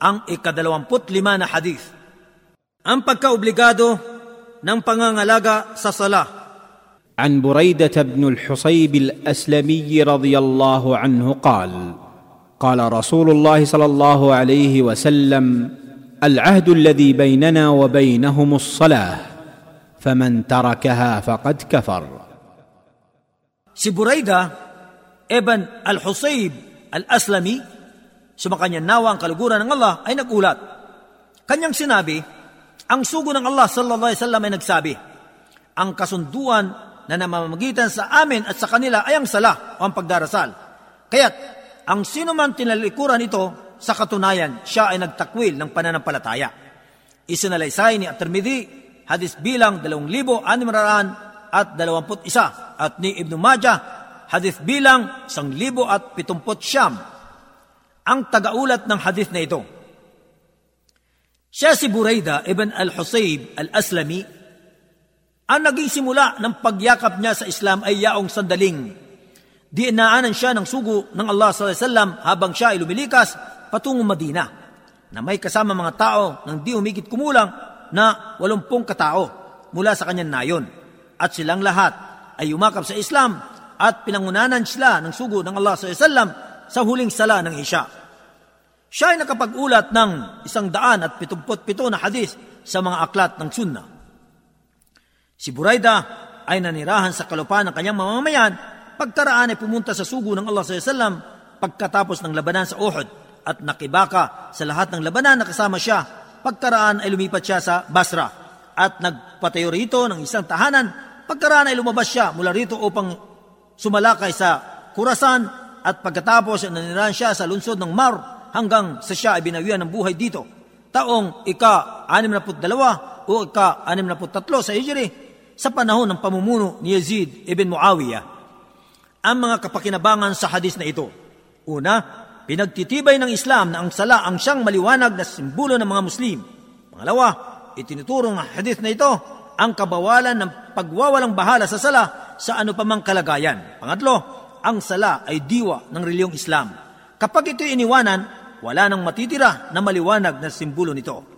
ang ikadalawamput lima na hadith. Ang pagkaobligado ng pangangalaga sa sala. عن بريده بن الحصيب الاسلمي رضي الله عنه قال قال رسول الله صلى الله عليه وسلم العهد الذي بيننا وبينهم الصلاه فمن تركها فقد كفر Si Buraida Ibn al-Husayb al-Aslami, sumakanya nawa ang kaluguran ng Allah, ay nagulat. Kanyang sinabi, ang sugo ng Allah sallallahu alaihi wasallam ay nagsabi, ang kasunduan na namamagitan sa amin at sa kanila ay ang sala o ang pagdarasal. Kaya't ang sino man tinalikuran ito, sa katunayan, siya ay nagtakwil ng pananampalataya. Isinalaysay ni At-Tirmidhi, hadis bilang 2,600 at 21 at ni Ibn Majah, hadis bilang 1,000 at 70 siyam. Ang tagaulat ng hadis na ito. Siya si Buraida ibn al-Husayb al-Aslami. Ang naging simula ng pagyakap niya sa Islam ay yaong sandaling. Di inaanan siya ng sugo ng Allah s.a.w. habang siya ay lumilikas patungong Madina na may kasama mga tao ng di humigit kumulang na walumpung katao mula sa kanyang nayon. At silang lahat ay umakap sa Islam at pinangunanan sila ng sugo ng Allah s.a.w. sa huling sala ng Isya. Siya ay nakapag-ulat ng isang daan at pitumput pito na hadis sa mga aklat ng sunna. Si Buraida ay nanirahan sa kalupaan ng kanyang mamamayan pagkaraan ay pumunta sa sugo ng Allah s.a.w. pagkatapos ng labanan sa Uhud at nakibaka sa lahat ng labanan na kasama siya. Pagkaraan ay lumipat siya sa Basra at nagpatayo rito ng isang tahanan. Pagkaraan ay lumabas siya mula rito upang sumalakay sa Kurasan at pagkatapos ay nanirahan siya sa lungsod ng Mar hanggang sa siya ay binawian ng buhay dito. Taong ika-62 o ika-63 sa Hijri sa panahon ng pamumuno ni Yazid ibn Muawiyah. Ang mga kapakinabangan sa hadis na ito. Una, Pinagtitibay ng Islam na ang sala ang siyang maliwanag na simbolo ng mga Muslim. Pangalawa, itinuturo ng hadith na ito ang kabawalan ng pagwawalang bahala sa sala sa ano pa mang kalagayan. Pangatlo, ang sala ay diwa ng reliyong Islam. Kapag ito iniwanan, wala nang matitira na maliwanag na simbolo nito.